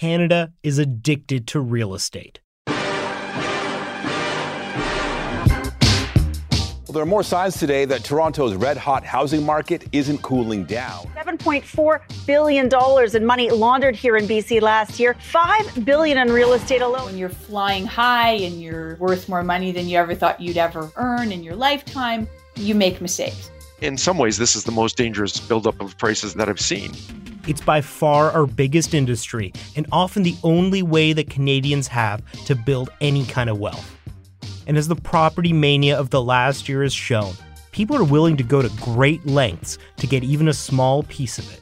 Canada is addicted to real estate. Well, there are more signs today that Toronto's red hot housing market isn't cooling down. $7.4 billion in money laundered here in BC last year, 5 billion in real estate alone. When you're flying high and you're worth more money than you ever thought you'd ever earn in your lifetime, you make mistakes. In some ways, this is the most dangerous buildup of prices that I've seen. It's by far our biggest industry and often the only way that Canadians have to build any kind of wealth. And as the property mania of the last year has shown, people are willing to go to great lengths to get even a small piece of it.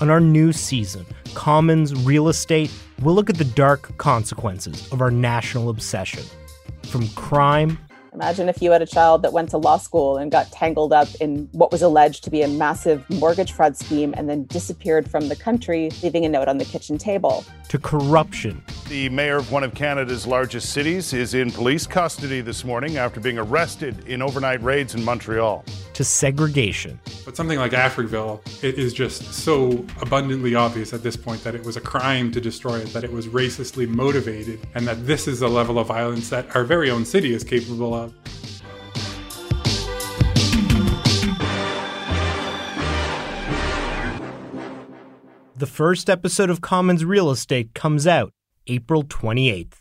On our new season, Commons Real Estate, we'll look at the dark consequences of our national obsession. From crime Imagine if you had a child that went to law school and got tangled up in what was alleged to be a massive mortgage fraud scheme and then disappeared from the country, leaving a note on the kitchen table. To corruption. The mayor of one of Canada's largest cities is in police custody this morning after being arrested in overnight raids in Montreal. To segregation. But something like Africville, it is just so abundantly obvious at this point that it was a crime to destroy it, that it was racistly motivated, and that this is a level of violence that our very own city is capable of. The first episode of Commons Real Estate comes out April 28th.